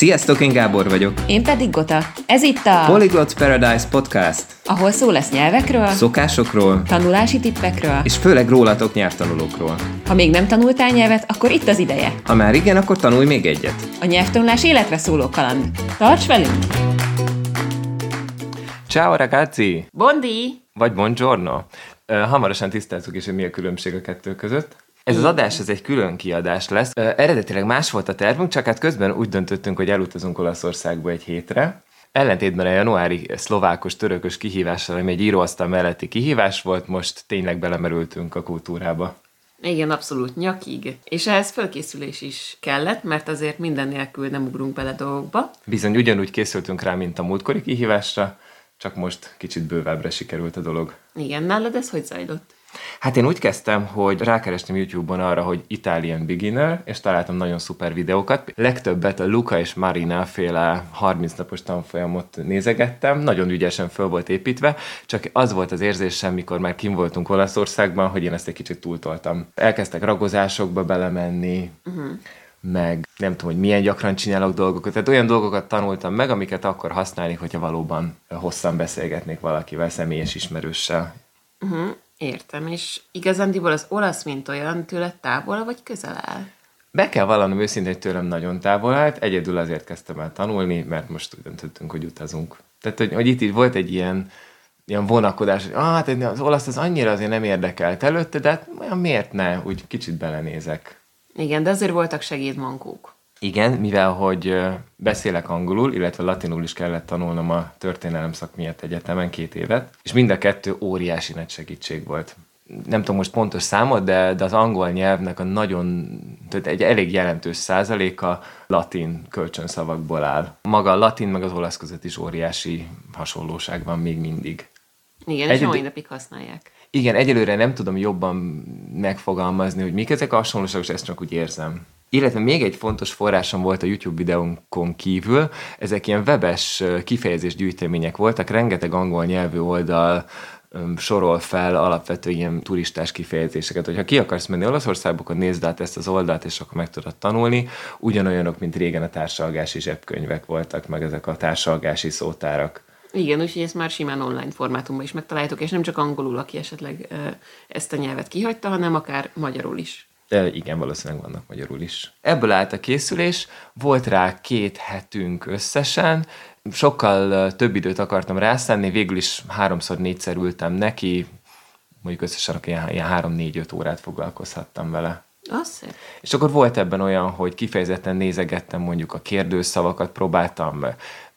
Sziasztok, én Gábor vagyok. Én pedig Gota. Ez itt a Polyglot Paradise Podcast. Ahol szó lesz nyelvekről, Szokásokról tanulási tippekről. és főleg rólatok nyelvtanulókról. Ha még nem tanultál nyelvet, akkor itt az ideje. Ha már igen, akkor tanulj még egyet. A nyelvtanulás életre szóló kaland. Tarts velünk! Ciao ragazzi! Bondi! Vagy buongiorno. Hamarosan tisztázzuk is, hogy mi a különbség a kettő között. Ez az adás, ez egy külön kiadás lesz. Eredetileg más volt a tervünk, csak hát közben úgy döntöttünk, hogy elutazunk Olaszországba egy hétre. Ellentétben a januári szlovákos, törökös kihívással, ami egy íróasztal melletti kihívás volt, most tényleg belemerültünk a kultúrába. Igen, abszolút nyakig. És ehhez fölkészülés is kellett, mert azért minden nélkül nem ugrunk bele dolgokba. Bizony ugyanúgy készültünk rá, mint a múltkori kihívásra, csak most kicsit bővebbre sikerült a dolog. Igen, nálad ez hogy zajlott? Hát én úgy kezdtem, hogy rákerestem YouTube-on arra, hogy Italian Beginner, és találtam nagyon szuper videókat. Legtöbbet a Luca és Marina féle 30 napos tanfolyamot nézegettem, nagyon ügyesen föl volt építve, csak az volt az érzésem, mikor már kim voltunk Olaszországban, hogy én ezt egy kicsit túltoltam. Elkezdtek ragozásokba belemenni, uh-huh. meg nem tudom, hogy milyen gyakran csinálok dolgokat. Tehát olyan dolgokat tanultam meg, amiket akkor használnék, hogyha valóban hosszan beszélgetnék valakivel, személyes ismerőssel. Uh-huh. Értem, és igazándiból az olasz, mint olyan, tőle távol vagy közel áll? Be kell vallanom őszintén, hogy tőlem nagyon távol állt, egyedül azért kezdtem el tanulni, mert most úgy döntöttünk, hogy utazunk. Tehát, hogy, hogy itt így volt egy ilyen, ilyen vonakodás, hogy ah, hát az olasz az annyira azért nem érdekelt előtte, de hát olyan miért ne, úgy kicsit belenézek. Igen, de azért voltak segédmankók. Igen, mivel hogy beszélek angolul, illetve latinul is kellett tanulnom a történelem szak miatt egyetemen két évet, és mind a kettő óriási nagy segítség volt. Nem tudom most pontos számot, de, de az angol nyelvnek a nagyon, tehát egy elég jelentős százaléka latin kölcsönszavakból áll. Maga a latin meg az olasz között is óriási hasonlóság van még mindig. Igen, és Egyed- mai napig használják. Igen, egyelőre nem tudom jobban megfogalmazni, hogy mik ezek a hasonlóságok, és ezt csak úgy érzem. Illetve még egy fontos forrásom volt a YouTube videónkon kívül, ezek ilyen webes ö, kifejezésgyűjtemények voltak, rengeteg angol nyelvű oldal sorol fel alapvető ilyen turistás kifejezéseket. Hogyha ki akarsz menni Olaszországba, akkor nézd át ezt az oldalt, és akkor meg tudod tanulni. Ugyanolyanok, mint régen a társalgási zsebkönyvek voltak, meg ezek a társalgási szótárak. Igen, úgyhogy ezt már simán online formátumban is megtaláljátok, és nem csak angolul, aki esetleg ezt a nyelvet kihagyta, hanem akár magyarul is. De igen, valószínűleg vannak magyarul is. Ebből állt a készülés, volt rá két hetünk összesen, sokkal több időt akartam rászánni, végül is háromszor, négyszer ültem neki, mondjuk összesen ilyen, ilyen három-négy-öt órát foglalkozhattam vele. Az. És akkor volt ebben olyan, hogy kifejezetten nézegettem mondjuk a kérdőszavakat, próbáltam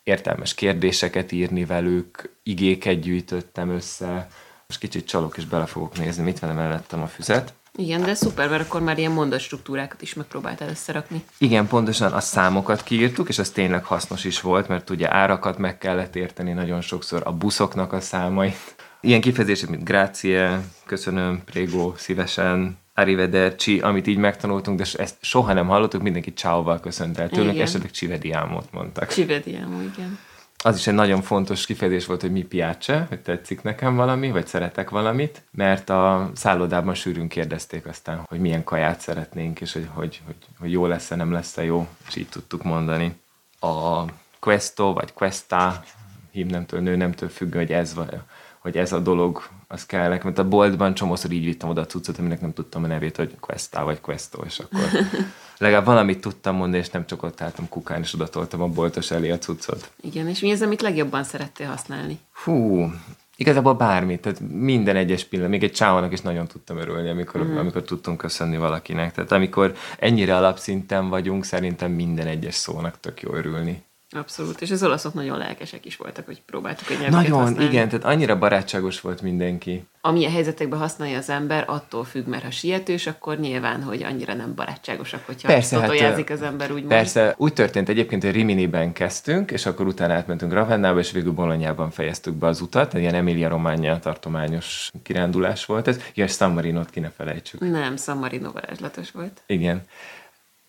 értelmes kérdéseket írni velük, igéket gyűjtöttem össze. Most kicsit csalok és bele fogok nézni, mit van mellettem a füzet. Igen, de szuper, mert akkor már ilyen mondatstruktúrákat is megpróbáltál összerakni. Igen, pontosan a számokat kiírtuk, és az tényleg hasznos is volt, mert ugye árakat meg kellett érteni nagyon sokszor, a buszoknak a számait. Ilyen kifejezések, mint grazie, köszönöm, prego, szívesen, arrivederci, amit így megtanultunk, de ezt soha nem hallottuk, mindenki ciao-val köszönt el tőlünk, Igen. esetleg csivediámot mondtak. Csivediámú, igen. Az is egy nagyon fontos kifejezés volt, hogy mi piace, hogy tetszik nekem valami, vagy szeretek valamit, mert a szállodában sűrűn kérdezték aztán, hogy milyen kaját szeretnénk, és hogy, hogy, hogy, hogy jó lesz-e, nem lesz-e jó, és így tudtuk mondani. A questo, vagy questa, hímnemtől, nőnemtől függő, hogy ez, vagy, hogy ez a dolog, az kell nekem. Mert a boltban csomószor így vittem oda a cuccot, aminek nem tudtam a nevét, hogy questa, vagy questo, és akkor legalább valamit tudtam mondani, és nem csak ott álltam kukán, és oda toltam a boltos elé a cuccot. Igen, és mi az, amit legjobban szerettél használni? Hú, igazából bármit, tehát minden egyes pillanat, még egy csáónak is nagyon tudtam örülni, amikor, uh-huh. amikor tudtunk köszönni valakinek. Tehát amikor ennyire alapszinten vagyunk, szerintem minden egyes szónak tök jó örülni. Abszolút, és az olaszok nagyon lelkesek is voltak, hogy próbáltuk nyelveket Nagyon, használni. igen, tehát annyira barátságos volt mindenki. Amilyen helyzetekben használja az ember, attól függ, mert ha sietős, akkor nyilván, hogy annyira nem barátságosak, hogyha Persze, hát, az ember, úgymond. Persze, úgy történt egyébként, hogy Riminiben kezdtünk, és akkor utána átmentünk Ravennába, és végül Bolonyában fejeztük be az utat, egy ilyen Emilia Romagna tartományos kirándulás volt ez. Ja, és San Marinot ki ne felejtsük. Nem, San Marino varázslatos volt. Igen.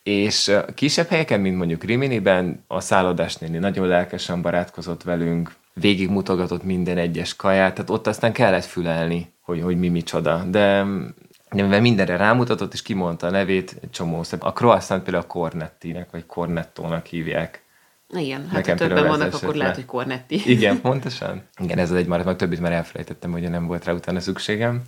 És kisebb helyeken, mint mondjuk Riminiben, a szállodás néni nagyon lelkesen barátkozott velünk, végigmutogatott minden egyes kaját, tehát ott aztán kellett fülelni, hogy, hogy mi micsoda. De mivel mindenre rámutatott, és kimondta a nevét, egy csomó szép. A croissant például a cornettinek, vagy cornettónak hívják. Igen, hát Nekem ha többen vannak, esett akkor le. lehet, hogy Cornetti. Igen, pontosan. Igen, ez az egy maradt, meg többit már elfelejtettem, hogy nem volt rá utána szükségem.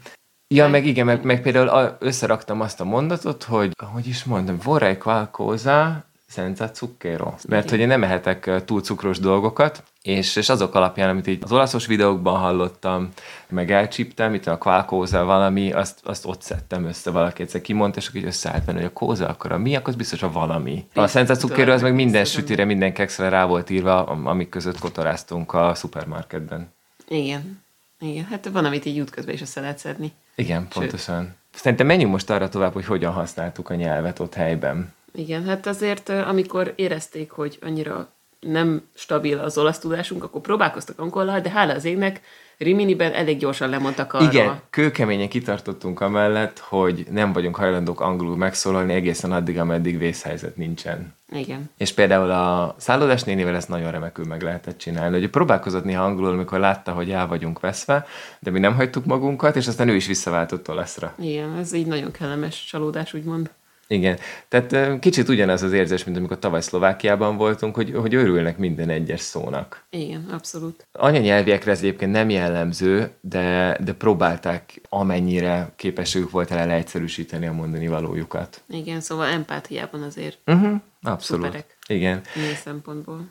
Ja, meg igen, meg, meg például a- összeraktam azt a mondatot, hogy, hogy is mondom, vorrei qualcosa senza zucchero. Mert hogy én nem ehetek túl cukros dolgokat, és, és azok alapján, amit így az olaszos videókban hallottam, meg elcsíptem, itt a qualcosa valami, azt, azt ott szedtem össze valaki egyszer kimondta, és akkor így összeállt benne, hogy a kóza, akkor a mi, akkor az biztos a valami. A senza zucchero az meg minden sütire, minden kekszre rá volt írva, am- amik között kotoráztunk a szupermarketben. Igen. Igen, hát van, amit így útközben is össze lehet szedni. Igen, pontosan. Szerintem menjünk most arra tovább, hogy hogyan használtuk a nyelvet ott helyben. Igen, hát azért, amikor érezték, hogy annyira nem stabil az olasz tudásunk, akkor próbálkoztak angollal, de hála az égnek, Riminiben elég gyorsan lemondtak arra. Igen, kőkeményen kitartottunk amellett, hogy nem vagyunk hajlandók angolul megszólalni egészen addig, ameddig vészhelyzet nincsen. Igen. És például a szállodás nénivel ezt nagyon remekül meg lehetett csinálni. Hogy próbálkozott néha angolul, amikor látta, hogy el vagyunk veszve, de mi nem hagytuk magunkat, és aztán ő is visszaváltott olaszra. Igen, ez így nagyon kellemes csalódás, úgymond. Igen, tehát kicsit ugyanaz az érzés, mint amikor tavaly Szlovákiában voltunk, hogy, hogy örülnek minden egyes szónak. Igen, abszolút. Anyanyelviekre ez egyébként nem jellemző, de, de próbálták amennyire képességük volt el leegyszerűsíteni a mondani valójukat. Igen, szóval empátiában azért Uh-huh, abszolút. Szuperek. Igen. ilyen szempontból.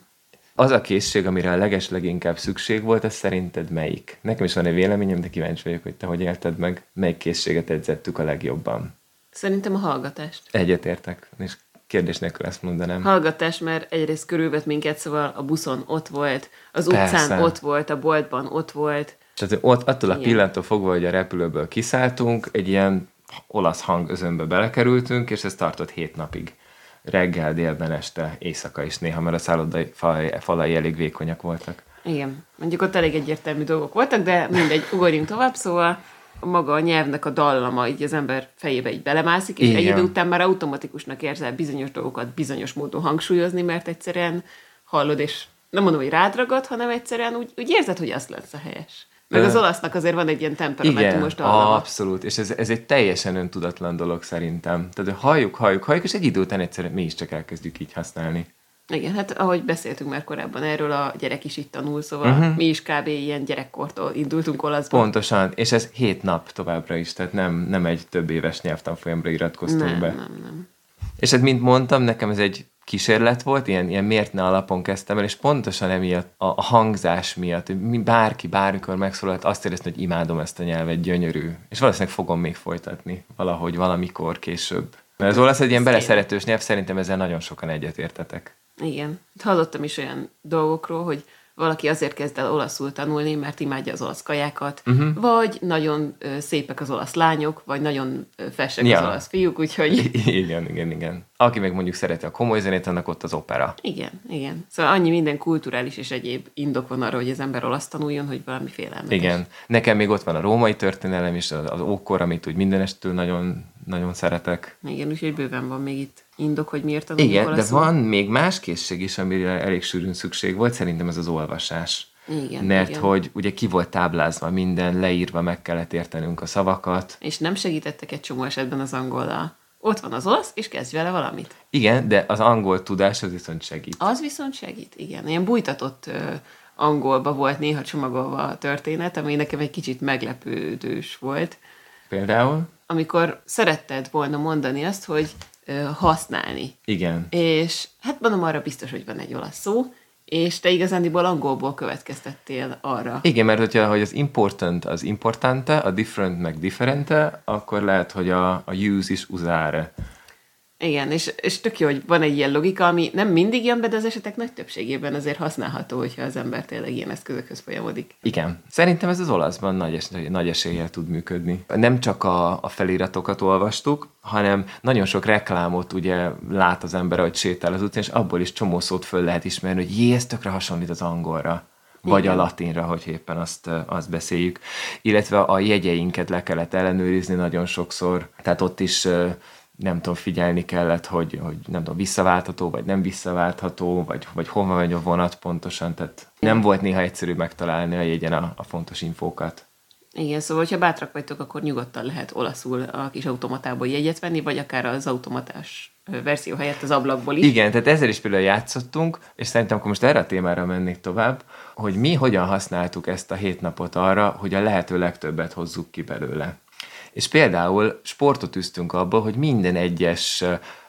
Az a készség, amire a leges leginkább szükség volt, ez szerinted melyik? Nekem is van egy véleményem, de kíváncsi vagyok, hogy te hogy élted meg, melyik készséget edzettük a legjobban. Szerintem a hallgatást. Egyetértek, és kérdés nélkül ezt mondanám. Hallgatás, mert egyrészt körülvett minket, szóval a buszon ott volt, az Persze. utcán ott volt, a boltban ott volt. Tehát ott attól a pillanattól fogva, hogy a repülőből kiszálltunk, egy ilyen olasz hangözönbe belekerültünk, és ez tartott hét napig. Reggel, délben, este, éjszaka is néha, mert a szállodai falai, falai elég vékonyak voltak. Igen, mondjuk ott elég egyértelmű dolgok voltak, de mindegy, ugorjunk tovább, szóval maga a nyelvnek a dallama így az ember fejébe így belemászik, és Igen. egy idő után már automatikusnak érzel bizonyos dolgokat bizonyos módon hangsúlyozni, mert egyszerűen hallod, és nem mondom, hogy rád ragad, hanem egyszerűen úgy, úgy érzed, hogy az lesz a helyes. Meg az olasznak azért van egy ilyen Igen, temperamentumos dallama. abszolút, és ez, ez egy teljesen öntudatlan dolog szerintem. Tehát halljuk, halljuk, halljuk, és egy idő után egyszerűen mi is csak elkezdjük így használni. Igen, hát ahogy beszéltünk már korábban erről, a gyerek is itt tanul, szóval uh-huh. mi is kb. ilyen gyerekkortól indultunk olaszba. Pontosan, és ez hét nap továbbra is, tehát nem, nem egy több éves nyelvtanfolyamra iratkoztunk nem, be. nem, nem. És hát, mint mondtam, nekem ez egy kísérlet volt, ilyen, ilyen miért ne alapon kezdtem el, és pontosan emiatt a, a hangzás miatt, hogy mi, bárki bármikor megszólalt, azt éreztem, hogy imádom ezt a nyelvet, gyönyörű. És valószínűleg fogom még folytatni valahogy, valamikor később. Mert az olasz egy ilyen beleszeretős nyelv, szerintem ezzel nagyon sokan egyetértetek. Igen. Hallottam is olyan dolgokról, hogy valaki azért kezd el olaszul tanulni, mert imádja az olasz kajákat, uh-huh. vagy nagyon szépek az olasz lányok, vagy nagyon ö, felsek Ja. az olasz fiúk, úgyhogy igen, igen, igen. Aki meg mondjuk szereti a komoly zenét, annak ott az opera. igen, igen. Szóval annyi minden kulturális és egyéb indok van arra, hogy az ember olasz tanuljon, hogy valami félelmetes. Igen. Nekem még ott van a római történelem is, az, az ókor, amit úgy mindenestől nagyon, nagyon szeretek. Igen, úgyhogy bőven van még itt indok, hogy miért tanuljuk Igen, de van még más készség is, amire elég sűrűn szükség volt, szerintem ez az olvasás. Igen, Mert igen. hogy ugye ki volt táblázva minden, leírva meg kellett értenünk a szavakat. És nem segítettek egy csomó esetben az angollal. Ott van az olasz, és kezdj vele valamit. Igen, de az angol tudás az viszont segít. Az viszont segít, igen. Ilyen bújtatott ö, angolba volt néha csomagolva a történet, ami nekem egy kicsit meglepődős volt, Például? Amikor szeretted volna mondani azt, hogy ö, használni. Igen. És hát mondom, arra biztos, hogy van egy olasz szó, és te igazándiból angolból következtettél arra. Igen, mert hogyha hogy az important az importante, a different meg differente, akkor lehet, hogy a, a use is usare. Igen, és, és tök jó, hogy van egy ilyen logika, ami nem mindig jön be, de az esetek nagy többségében azért használható, hogyha az ember tényleg ilyen eszközökhöz folyamodik. Igen. Szerintem ez az olaszban nagy, es- nagy eséllyel tud működni. Nem csak a, a feliratokat olvastuk, hanem nagyon sok reklámot ugye lát az ember, hogy sétál az utcán, és abból is csomó szót föl lehet ismerni, hogy jé, ez tökre hasonlít az angolra. Vagy Igen. a latinra, hogy éppen azt, azt beszéljük. Illetve a jegyeinket le kellett ellenőrizni nagyon sokszor. Tehát ott is nem tudom, figyelni kellett, hogy, hogy nem tudom, visszaváltható, vagy nem visszaváltható, vagy, vagy hova megy a vonat pontosan, tehát nem volt néha egyszerű megtalálni a jegyen a, a fontos infókat. Igen, szóval, hogyha bátrak vagytok, akkor nyugodtan lehet olaszul a kis automatából jegyet venni, vagy akár az automatás verzió helyett az ablakból is. Igen, tehát ezzel is például játszottunk, és szerintem akkor most erre a témára mennék tovább, hogy mi hogyan használtuk ezt a hét napot arra, hogy a lehető legtöbbet hozzuk ki belőle. És például sportot üztünk abból, hogy minden egyes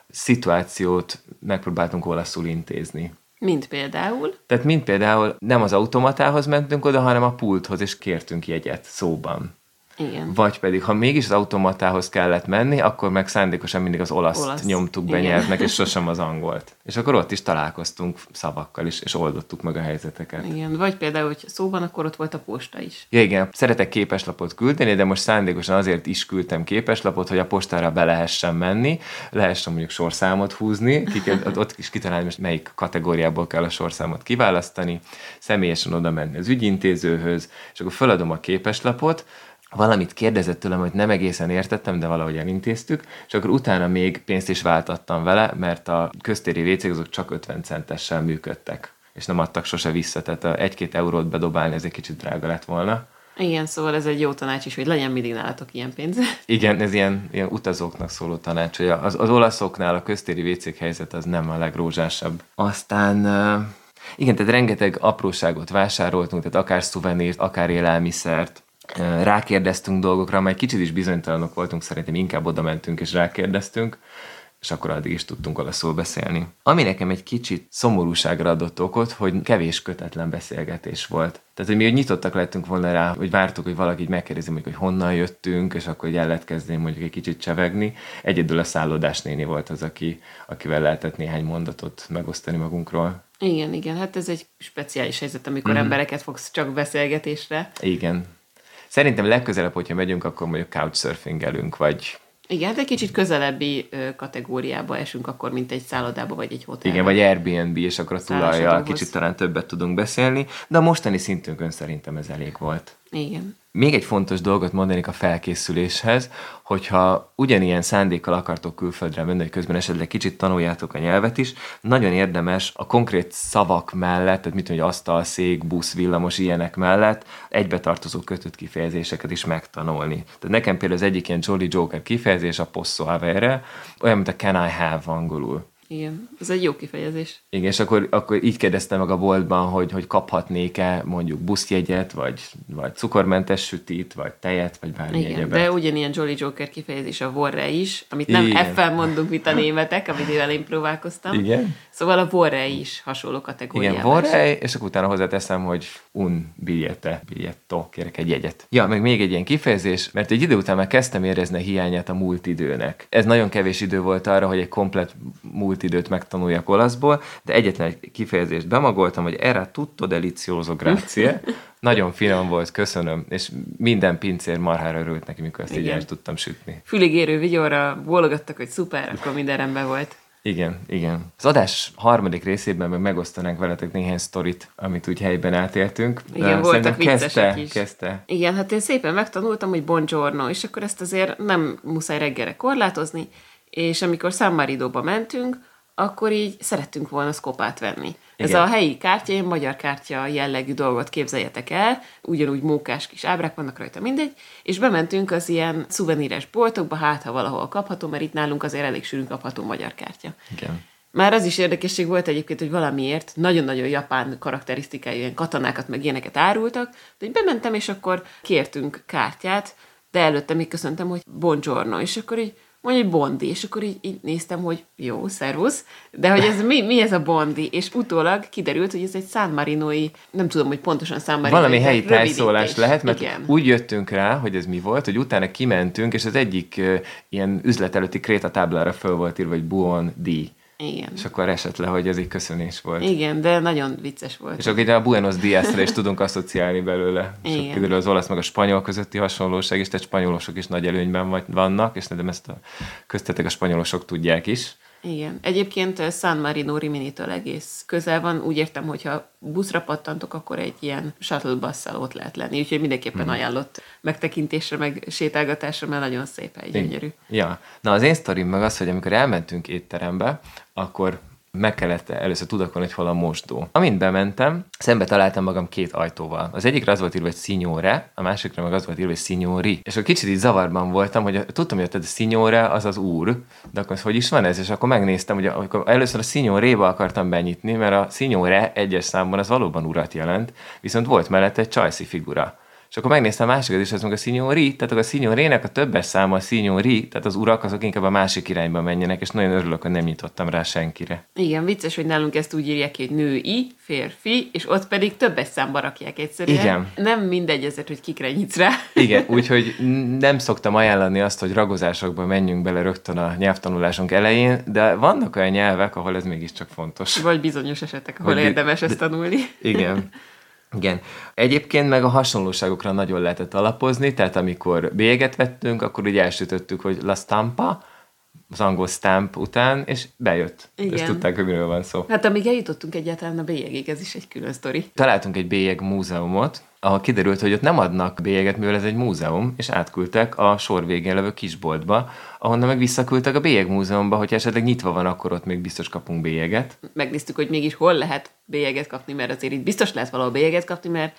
szituációt megpróbáltunk olaszul intézni. Mint például. Tehát mint például nem az automatához mentünk oda, hanem a pulthoz, és kértünk jegyet szóban. Igen. Vagy pedig, ha mégis az automatához kellett menni, akkor meg szándékosan mindig az olaszt Olasz, nyomtuk be igen. nyelvnek, és sosem az angolt. És akkor ott is találkoztunk szavakkal is, és oldottuk meg a helyzeteket. Igen, vagy például, hogy szó van, akkor ott volt a posta is. Ja igen, szeretek képeslapot küldeni, de most szándékosan azért is küldtem képeslapot, hogy a postára be lehessen menni, lehessen mondjuk sorszámot húzni, ki kell, ott- ott is kitalálni, most melyik kategóriából kell a sorszámot kiválasztani, személyesen oda menni az ügyintézőhöz, és akkor feladom a képeslapot, valamit kérdezett tőlem, hogy nem egészen értettem, de valahogy elintéztük, és akkor utána még pénzt is váltattam vele, mert a köztéri vécék azok csak 50 centessel működtek, és nem adtak sose vissza, tehát egy-két eurót bedobálni, ez egy kicsit drága lett volna. Igen, szóval ez egy jó tanács is, hogy legyen mindig nálatok ilyen pénz. Igen, ez ilyen, ilyen utazóknak szóló tanács, hogy az, az olaszoknál a köztéri vécék helyzet az nem a legrózsásabb. Aztán igen, tehát rengeteg apróságot vásároltunk, tehát akár szuvenírt, akár élelmiszert, rákérdeztünk dolgokra, amely kicsit is bizonytalanok voltunk, szerintem inkább oda mentünk és rákérdeztünk, és akkor addig is tudtunk olaszul beszélni. Ami nekem egy kicsit szomorúságra adott okot, hogy kevés kötetlen beszélgetés volt. Tehát, hogy mi hogy nyitottak lettünk volna rá, hogy vártuk, hogy valaki megkérdezi, mondjuk, hogy honnan jöttünk, és akkor el lehet kezdeni mondjuk egy kicsit csevegni. Egyedül a szállodás néni volt az, aki, akivel lehetett néhány mondatot megosztani magunkról. Igen, igen, hát ez egy speciális helyzet, amikor Mhm. mm-hmm. embereket fogsz csak beszélgetésre. Igen. Szerintem legközelebb, hogyha megyünk, akkor mondjuk couchsurfingelünk, vagy Igen, egy kicsit közelebbi kategóriába esünk akkor, mint egy szállodába vagy egy hotelba. Igen, vagy Airbnb, és akkor a tulajjal kicsit talán többet tudunk beszélni, de a mostani szintünkön szerintem ez elég volt. Igen. Még egy fontos dolgot mondanék a felkészüléshez, hogyha ugyanilyen szándékkal akartok külföldre menni, hogy közben esetleg kicsit tanuljátok a nyelvet is, nagyon érdemes a konkrét szavak mellett, tehát mit hogy asztal, szék, busz, villamos, ilyenek mellett egybetartozó kötött kifejezéseket is megtanulni. Tehát nekem például az egyik ilyen Jolly Joker kifejezés a posso avere, olyan, mint a can I have angolul. Igen, ez egy jó kifejezés. Igen, és akkor, akkor így kérdeztem meg a boltban, hogy, hogy kaphatnék-e mondjuk buszjegyet, vagy, vagy cukormentes sütit, vagy tejet, vagy bármi Igen, egyebet. de ugyanilyen Jolly Joker kifejezés a vorre is, amit nem Igen. F-fel mondunk, mint a németek, amivel én próbálkoztam. Igen? Szóval a vorre is hasonló kategóriában. Igen, vorrej, és akkor utána hozzáteszem, hogy un biljete, billetto, kérek egy jegyet. Ja, meg még egy ilyen kifejezés, mert egy idő után már kezdtem érezni a hiányát a múlt időnek. Ez nagyon kevés idő volt arra, hogy egy komplet múlt időt megtanuljak olaszból, de egyetlen egy kifejezést bemagoltam, hogy era tutto delizioso grazie. Nagyon finom volt, köszönöm, és minden pincér marhára örült neki, mikor ezt így Igen. el tudtam sütni. Fülig érő vigyorra bólogattak, hogy szuper, akkor minden rendben volt. Igen, igen. Az adás harmadik részében meg megosztanánk veletek néhány sztorit, amit úgy helyben átéltünk. Igen, voltak kezdte, is. Kezdte. Igen, hát én szépen megtanultam, hogy buongiorno, és akkor ezt azért nem muszáj reggelre korlátozni, és amikor San Maridóba mentünk, akkor így szerettünk volna szkopát venni. Ez Igen. a helyi kártya, ilyen magyar kártya jellegű dolgot képzeljetek el, ugyanúgy mókás kis ábrák vannak rajta, mindegy, és bementünk az ilyen szuveníres boltokba, hát ha valahol kapható, mert itt nálunk azért elég sűrűn kapható magyar kártya. Igen. Már az is érdekesség volt egyébként, hogy valamiért nagyon-nagyon japán karakterisztikájú ilyen katonákat, meg ilyeneket árultak, de így bementem, és akkor kértünk kártyát, de előtte még köszöntem, hogy buongiorno, és akkor így mondja, hogy bondi, és akkor így, így néztem, hogy jó, szervusz, de hogy ez mi, mi ez a bondi, és utólag kiderült, hogy ez egy San Marinoi, nem tudom, hogy pontosan San Marinoi, Valami helyi tájszólás lehet, mert Igen. úgy jöttünk rá, hogy ez mi volt, hogy utána kimentünk, és az egyik uh, ilyen üzlet előtti krétatáblára föl volt írva, hogy Buon di. Igen. És akkor esett le, hogy ez egy köszönés volt. Igen, de nagyon vicces volt. És akkor ide a Buenos Diasra is tudunk asszociálni belőle. És Igen. akkor kiderül az olasz meg a spanyol közötti hasonlóság is, tehát spanyolosok is nagy előnyben vannak, és szerintem ezt a köztetek a spanyolosok tudják is. Igen. Egyébként eh, San Marino Riminitől egész közel van. Úgy értem, hogyha buszra pattantok, akkor egy ilyen shuttle busszal ott lehet lenni. Úgyhogy mindenképpen Mhm. hmm. ajánlott megtekintésre, meg sétálgatásra, mert nagyon szép hely, gyönyörű. Ja. Na az én sztorim meg az, hogy amikor elmentünk étterembe, akkor meg kellett először tudakolni, hogy hol a mosdó. Amint bementem, szembe találtam magam két ajtóval. Az egyikre az volt írva, hogy signore, a másikra meg az volt írva, hogy signori. És akkor kicsit így zavarban voltam, hogy tudtam, hogy a signore az az úr, de akkor hogy is van ez? És akkor megnéztem, hogy amikor először a signoréba akartam benyitni, mert a signore egyes számban az valóban urat jelent, viszont volt mellette egy csajszi figura. Akkor megnéztem a másikat is, az meg a signori, tehát a signorének a többes száma a signori, tehát az urak azok inkább a másik irányba menjenek, és nagyon örülök, hogy nem nyitottam rá senkire. Igen, vicces, hogy nálunk ezt úgy írják, hogy női, férfi, és ott pedig többes számba rakják egyszerűen. Igen. Nem mindegy ezért, hogy kikre nyitsz rá. Igen, úgyhogy nem szoktam ajánlani azt, hogy ragozásokba menjünk bele rögtön a nyelvtanulásunk elején, de vannak olyan nyelvek, ahol ez mégiscsak fontos. Vagy bizonyos esetek, ahol Vagy- érdemes ezt tanulni. Igen. Igen. Egyébként meg a hasonlóságokra nagyon lehetett alapozni, tehát amikor bélyeget vettünk, akkor úgy elsütöttük, hogy La Stampa, az angol stamp után, és bejött. Igen. És tudták, hogy miről van szó. Hát amíg eljutottunk egyáltalán a bélyegig, ez is egy külön sztori. Találtunk egy bélyeg múzeumot, ahol kiderült, hogy ott nem adnak bélyeget, mivel ez egy múzeum, és átküldtek a sor végén levő kisboltba, ahonnan meg visszaküldtek a bélyeg múzeumba, hogy esetleg nyitva van, akkor ott még biztos kapunk bélyeget. Megnéztük, hogy mégis hol lehet bélyeget kapni, mert azért itt biztos lehet valahol bélyeget kapni, mert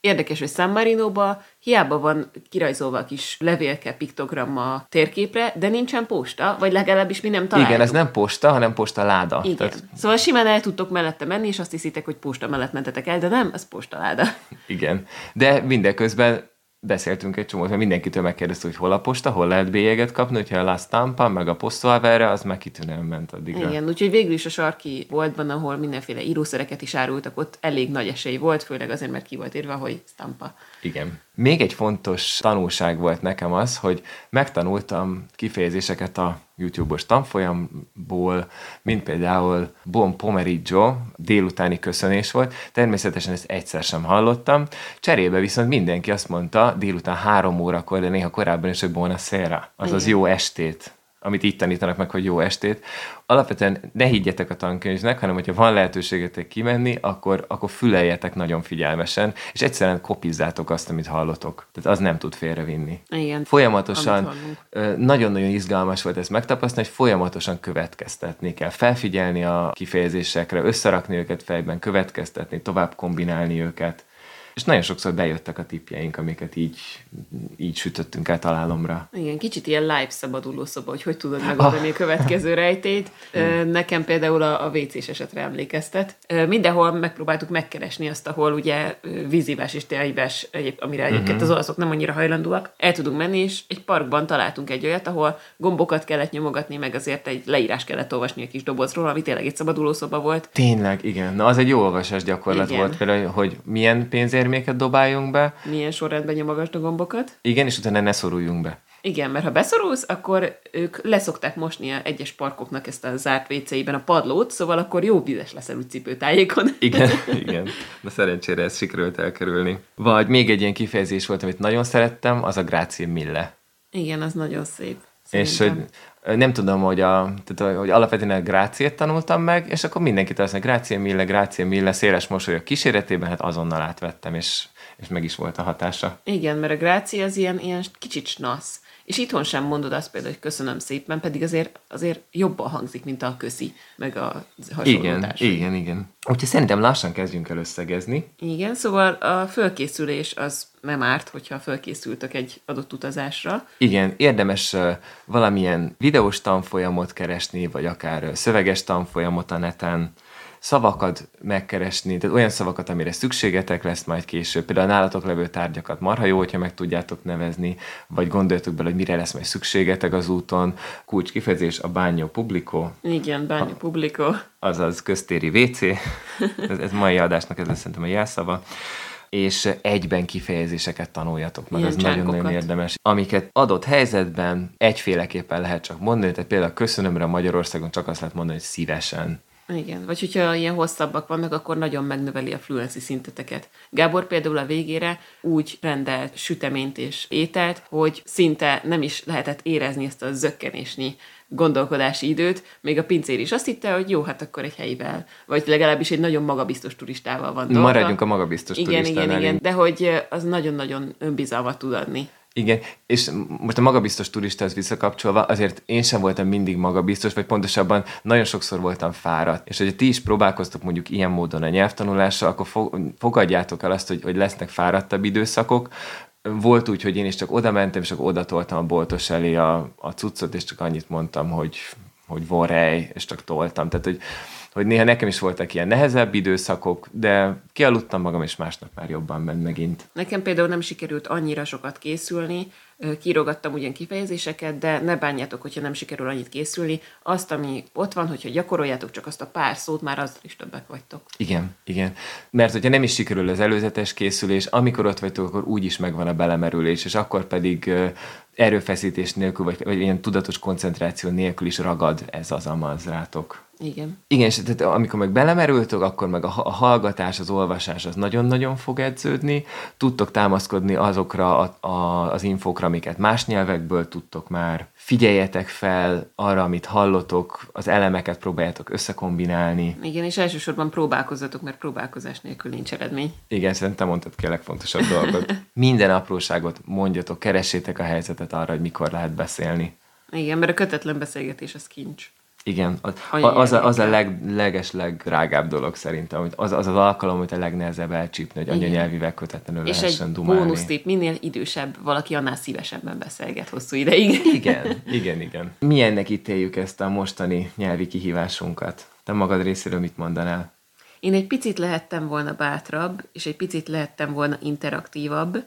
Érdekes, hogy San Marino-ba hiába van kirajzolva a kis levélke, piktogramma térképre, de nincsen posta, vagy legalábbis mi nem találjuk. Igen, ez nem posta, hanem posta láda. Igen. Tehát, Szóval simán el tudtok mellette menni, és azt hiszitek, hogy posta mellett mentetek el, de nem, ez postaláda. igen. De mindeközben beszéltünk egy csomót, mert mindenkitől megkérdezte, hogy hol a posta, hol lehet bélyeget kapni, hogyha a La Stampa, meg a Posto Avere, az meg kitűnően ment addigra. Igen, úgyhogy végül is a sarki boltban, ahol mindenféle írószereket is árultak, ott elég nagy esély volt, főleg azért, mert ki volt írva, hogy Stampa. Igen. Még egy fontos tanulság volt nekem az, hogy megtanultam kifejezéseket a YouTube-os tanfolyamból, mint például Bon Pomeriggio, délutáni köszönés volt. Természetesen ezt egyszer sem hallottam. Cserébe viszont mindenki azt mondta délután három órakor, de néha korábban is, hogy buonasera, azaz Igen. jó estét amit itt tanítanak meg, hogy jó estét. Alapvetően ne higgyetek a tankönyvnek, hanem hogyha van lehetőségetek kimenni, akkor, akkor füleljetek nagyon figyelmesen, és egyszerűen kopizzátok azt, amit hallotok. Tehát az nem tud félrevinni. Igen. Folyamatosan, nagyon-nagyon izgalmas volt ezt megtapasztalni, hogy folyamatosan következtetni kell, felfigyelni a kifejezésekre, összerakni őket fejben, következtetni, tovább kombinálni őket. És nagyon sokszor bejöttek a tipjeink, amiket így, így sütöttünk át találomra. Igen, kicsit ilyen live szabaduló szoba, hogy hogy tudod megoldani a következő rejtét. Ö, Nekem például a, a WC-s esetre emlékeztet. Mindenhol megpróbáltuk megkeresni azt, ahol ugye vízívás és egyéb- amire egyébként az olaszok nem annyira hajlandóak. El tudunk menni, és egy parkban találtunk egy olyat, ahol gombokat kellett nyomogatni, meg azért egy leírás kellett olvasni a kis dobozról, ami tényleg egy szabaduló szoba volt. Tényleg, igen. Na, az egy jó olvasás gyakorlat Igen. volt például, hogy milyen pénzérméket dobáljunk be, Milyen sorrendben nyomogasd a gombokat. igen, és utána ne szoruljunk be. Igen, mert ha beszorulsz, akkor ők leszokták mosni a egyes parkoknak ezt a zárt WC-ben a padlót, szóval akkor jó vizes leszel úgy cipőtájékon. Igen, igen. De szerencsére ezt sikerült elkerülni. Vagy még egy ilyen kifejezés volt, amit nagyon szerettem, az a grazie mille. Igen, az nagyon szép. És hogy nem tudom, hogy, a, tehát, hogy alapvetően a gráciét tanultam meg, és akkor mindenkit azt mondja, grácie mille, grácie mille, széles mosolyok kíséretében, hát azonnal átvettem, és, és meg is volt a hatása. Igen, mert a grácia az ilyen, ilyen kicsit snasz. És itthon sem mondod azt például, hogy köszönöm szépen, pedig azért, azért jobban hangzik, mint a köszi, meg a hasonló Igen, igen, igen. Úgyhogy szerintem lassan kezdjünk el összegezni. Igen, szóval a fölkészülés az nem árt, hogyha fölkészültök egy adott utazásra. Igen, érdemes valamilyen videós tanfolyamot keresni, vagy akár szöveges tanfolyamot a neten, szavakat megkeresni, tehát olyan szavakat, amire szükségetek lesz majd később. Például a nálatok levő tárgyakat marha jó, hogyha meg tudjátok nevezni, vagy gondoljatok bele, hogy mire lesz majd szükségetek az úton. Kulcs kifejezés a bányó publiko, Igen, bánya publiko. azaz köztéri WC. Ez, ez mai adásnak ez lesz szerintem a jelszava és egyben kifejezéseket tanuljatok meg, Ilyen ez nagyon-nagyon érdemes. Amiket adott helyzetben egyféleképpen lehet csak mondani, tehát például köszönömre Magyarországon csak azt lehet mondani, hogy szívesen. Igen, vagy hogyha ilyen hosszabbak vannak, akkor nagyon megnöveli a fluency szinteteket. Gábor például a végére úgy rendelt süteményt és ételt, hogy szinte nem is lehetett érezni ezt a zökkenésnyi gondolkodási időt, még a pincér is azt hitte, hogy jó, hát akkor egy helyivel, vagy legalábbis egy nagyon magabiztos turistával van dolga. Maradjunk a magabiztos igen, igen, turistánál. igen, de hogy az nagyon-nagyon önbizalmat tud adni. Igen, és most a magabiztos az visszakapcsolva, azért én sem voltam mindig magabiztos, vagy pontosabban nagyon sokszor voltam fáradt. És hogyha ti is próbálkoztok mondjuk ilyen módon a nyelvtanulással, akkor fogadjátok el azt, hogy, hogy lesznek fáradtabb időszakok, volt úgy, hogy én is csak oda mentem, és akkor oda toltam a boltos elé a, a cuccot, és csak annyit mondtam, hogy, hogy vorej, és csak toltam. Tehát, hogy hogy néha nekem is voltak ilyen nehezebb időszakok, de kialudtam magam, és másnap már jobban ment megint. Nekem például nem sikerült annyira sokat készülni, kírogattam ugyan kifejezéseket, de ne bánjátok, hogyha nem sikerül annyit készülni. Azt, ami ott van, hogyha gyakoroljátok csak azt a pár szót, már azzal is többek vagytok. Igen, igen. Mert hogyha nem is sikerül az előzetes készülés, amikor ott vagytok, akkor úgyis megvan a belemerülés, és akkor pedig erőfeszítés nélkül, vagy, vagy ilyen tudatos koncentráció nélkül is ragad ez az amaz rátok. Igen. Igen, és tehát amikor meg belemerültök, akkor meg a, a hallgatás, az olvasás az nagyon-nagyon fog edződni. Tudtok támaszkodni azokra a, a, az infókra, amiket más nyelvekből tudtok már. Figyeljetek fel arra, amit hallotok, az elemeket próbáljátok összekombinálni. Igen, és elsősorban próbálkozzatok, mert próbálkozás nélkül nincs eredmény. Igen, szerintem mondtad ki a legfontosabb dolgot. Minden apróságot mondjatok, keressétek a helyzetet arra, hogy mikor lehet beszélni. Igen, mert a kötetlen beszélgetés az kincs. Igen, az, az, a, az a leg, leges, legdrágább dolog szerintem, hogy az, az az alkalom, hogy a legnehezebb elcsípni, hogy anyanyelvivel kötetlenül És lehessen dumálni. bónusz tip, minél idősebb valaki, annál szívesebben beszélget hosszú ideig. Igen, igen, igen. Milyennek ítéljük ezt a mostani nyelvi kihívásunkat? Te magad részéről mit mondanál? Én egy picit lehettem volna bátrabb, és egy picit lehettem volna interaktívabb,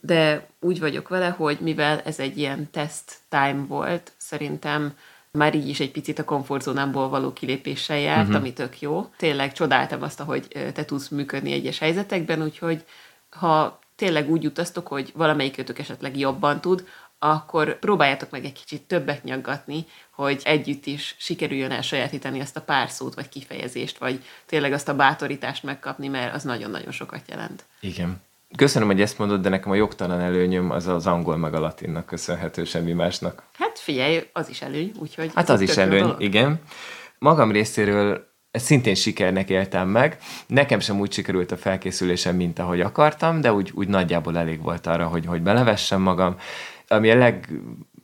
de úgy vagyok vele, hogy mivel ez egy ilyen test time volt, szerintem már így is egy picit a komfortzónámból való kilépéssel járt, uh-huh. ami tök jó. Tényleg csodáltam azt, hogy te tudsz működni egyes helyzetekben, úgyhogy ha tényleg úgy utaztok, hogy valamelyikötök esetleg jobban tud, akkor próbáljátok meg egy kicsit többet nyaggatni, hogy együtt is sikerüljön elsajátítani azt a pár szót, vagy kifejezést, vagy tényleg azt a bátorítást megkapni, mert az nagyon-nagyon sokat jelent. Igen. Köszönöm, hogy ezt mondod, de nekem a jogtalan előnyöm az az angol meg a latinnak köszönhető, semmi másnak. Hát figyelj, az is előny, úgyhogy... Hát az is előny, dolog. igen. Magam részéről ezt szintén sikernek éltem meg. Nekem sem úgy sikerült a felkészülésem, mint ahogy akartam, de úgy, úgy nagyjából elég volt arra, hogy, hogy belevessem magam. Ami a leg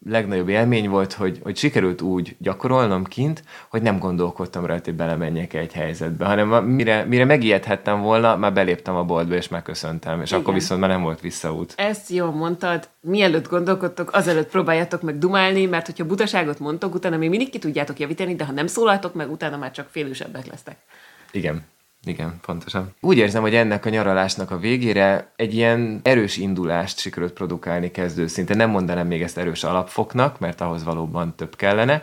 legnagyobb élmény volt, hogy, hogy sikerült úgy gyakorolnom kint, hogy nem gondolkodtam rajta, hogy belemenjek egy helyzetbe, hanem mire, mire megijedhettem volna, már beléptem a boltba, és megköszöntem, és Igen. akkor viszont már nem volt visszaút. Ezt jól mondtad, mielőtt gondolkodtok, azelőtt próbáljátok meg dumálni, mert hogyha butaságot mondtok, utána még mindig ki tudjátok javítani, de ha nem szólaltok meg, utána már csak félősebbek lesztek. Igen. Igen, pontosan. Úgy érzem, hogy ennek a nyaralásnak a végére egy ilyen erős indulást sikerült produkálni kezdő szinte. Nem mondanám még ezt erős alapfoknak, mert ahhoz valóban több kellene,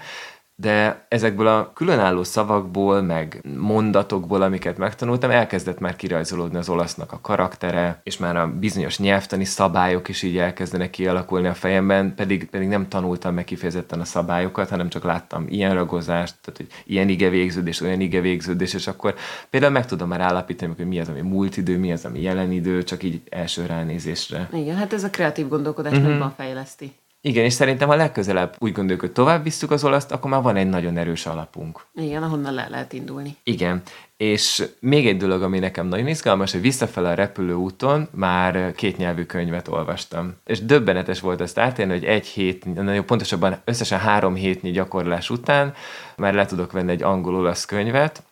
de ezekből a különálló szavakból, meg mondatokból, amiket megtanultam, elkezdett már kirajzolódni az olasznak a karaktere, és már a bizonyos nyelvtani szabályok is így elkezdenek kialakulni a fejemben, pedig, pedig nem tanultam meg kifejezetten a szabályokat, hanem csak láttam ilyen ragozást, tehát hogy ilyen igevégződés, olyan igevégződés, és akkor például meg tudom már állapítani, hogy mi az, ami múlt idő, mi az, ami jelen idő, csak így első ránézésre. Igen, hát ez a kreatív gondolkodás mm-hmm. nagyban fejleszti. Igen, és szerintem ha legközelebb úgy gondoljuk, hogy tovább visszük az olaszt, akkor már van egy nagyon erős alapunk. Igen, ahonnan le lehet indulni. Igen, és még egy dolog, ami nekem nagyon izgalmas, hogy visszafele a repülőúton már két nyelvű könyvet olvastam. És döbbenetes volt ezt átélni, hogy egy hét, nagyon pontosabban összesen három hétnyi gyakorlás után már le tudok venni egy angol-olasz könyvet,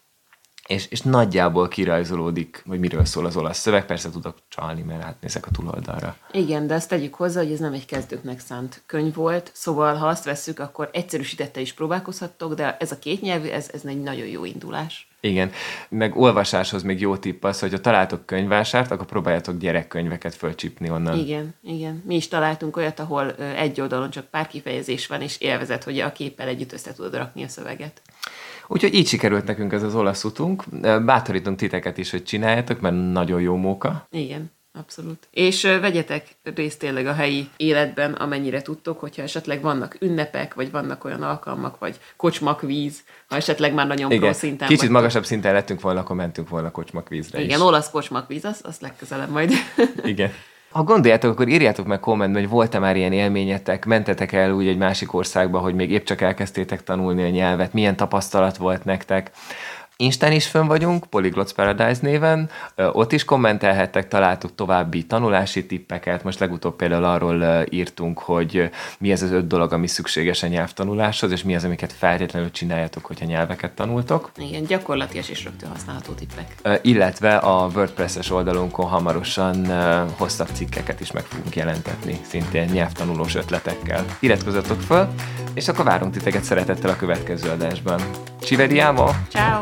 és, és nagyjából kirajzolódik, hogy miről szól az olasz szöveg. Persze tudok csalni, mert átnézek a túloldalra. Igen, de azt tegyük hozzá, hogy ez nem egy kezdőknek szánt könyv volt, szóval ha azt vesszük, akkor egyszerűsítette is próbálkozhattok, de ez a két nyelvű, ez, ez egy nagyon jó indulás. Igen, meg olvasáshoz még jó tipp az, hogy ha találtok könyvásárt, akkor próbáljátok gyerekkönyveket fölcsipni onnan. Igen, igen. Mi is találtunk olyat, ahol egy oldalon csak pár kifejezés van, és élvezet, hogy a képpel együtt össze tudod rakni a szöveget. Úgyhogy így sikerült nekünk ez az olasz utunk. Bátorítunk titeket is, hogy csináljátok, mert nagyon jó móka. Igen. Abszolút. És vegyetek részt tényleg a helyi életben, amennyire tudtok, hogyha esetleg vannak ünnepek, vagy vannak olyan alkalmak, vagy kocsmak víz, ha esetleg már nagyon Igen. pro szinten Kicsit vagytok. magasabb szinten lettünk volna, akkor mentünk volna kocsmak vízre Igen, is. olasz kocsmak víz, az, az legközelebb majd. Igen. Ha gondoljátok, akkor írjátok meg kommentben, hogy volt-e már ilyen élményetek, mentetek el úgy egy másik országba, hogy még épp csak elkezdtétek tanulni a nyelvet, milyen tapasztalat volt nektek. Instán is fönn vagyunk, Polyglots Paradise néven, ott is kommentelhettek, találtuk további tanulási tippeket, most legutóbb például arról írtunk, hogy mi ez az öt dolog, ami szükséges a nyelvtanuláshoz, és mi az, amiket feltétlenül csináljatok, hogyha nyelveket tanultok. Igen, gyakorlatilag és rögtön használható tippek. Illetve a WordPress-es oldalunkon hamarosan hosszabb cikkeket is meg fogunk jelentetni, szintén nyelvtanulós ötletekkel. Iratkozzatok föl, és akkor várunk titeket szeretettel a következő adásban. Ci vediamo! Ciao!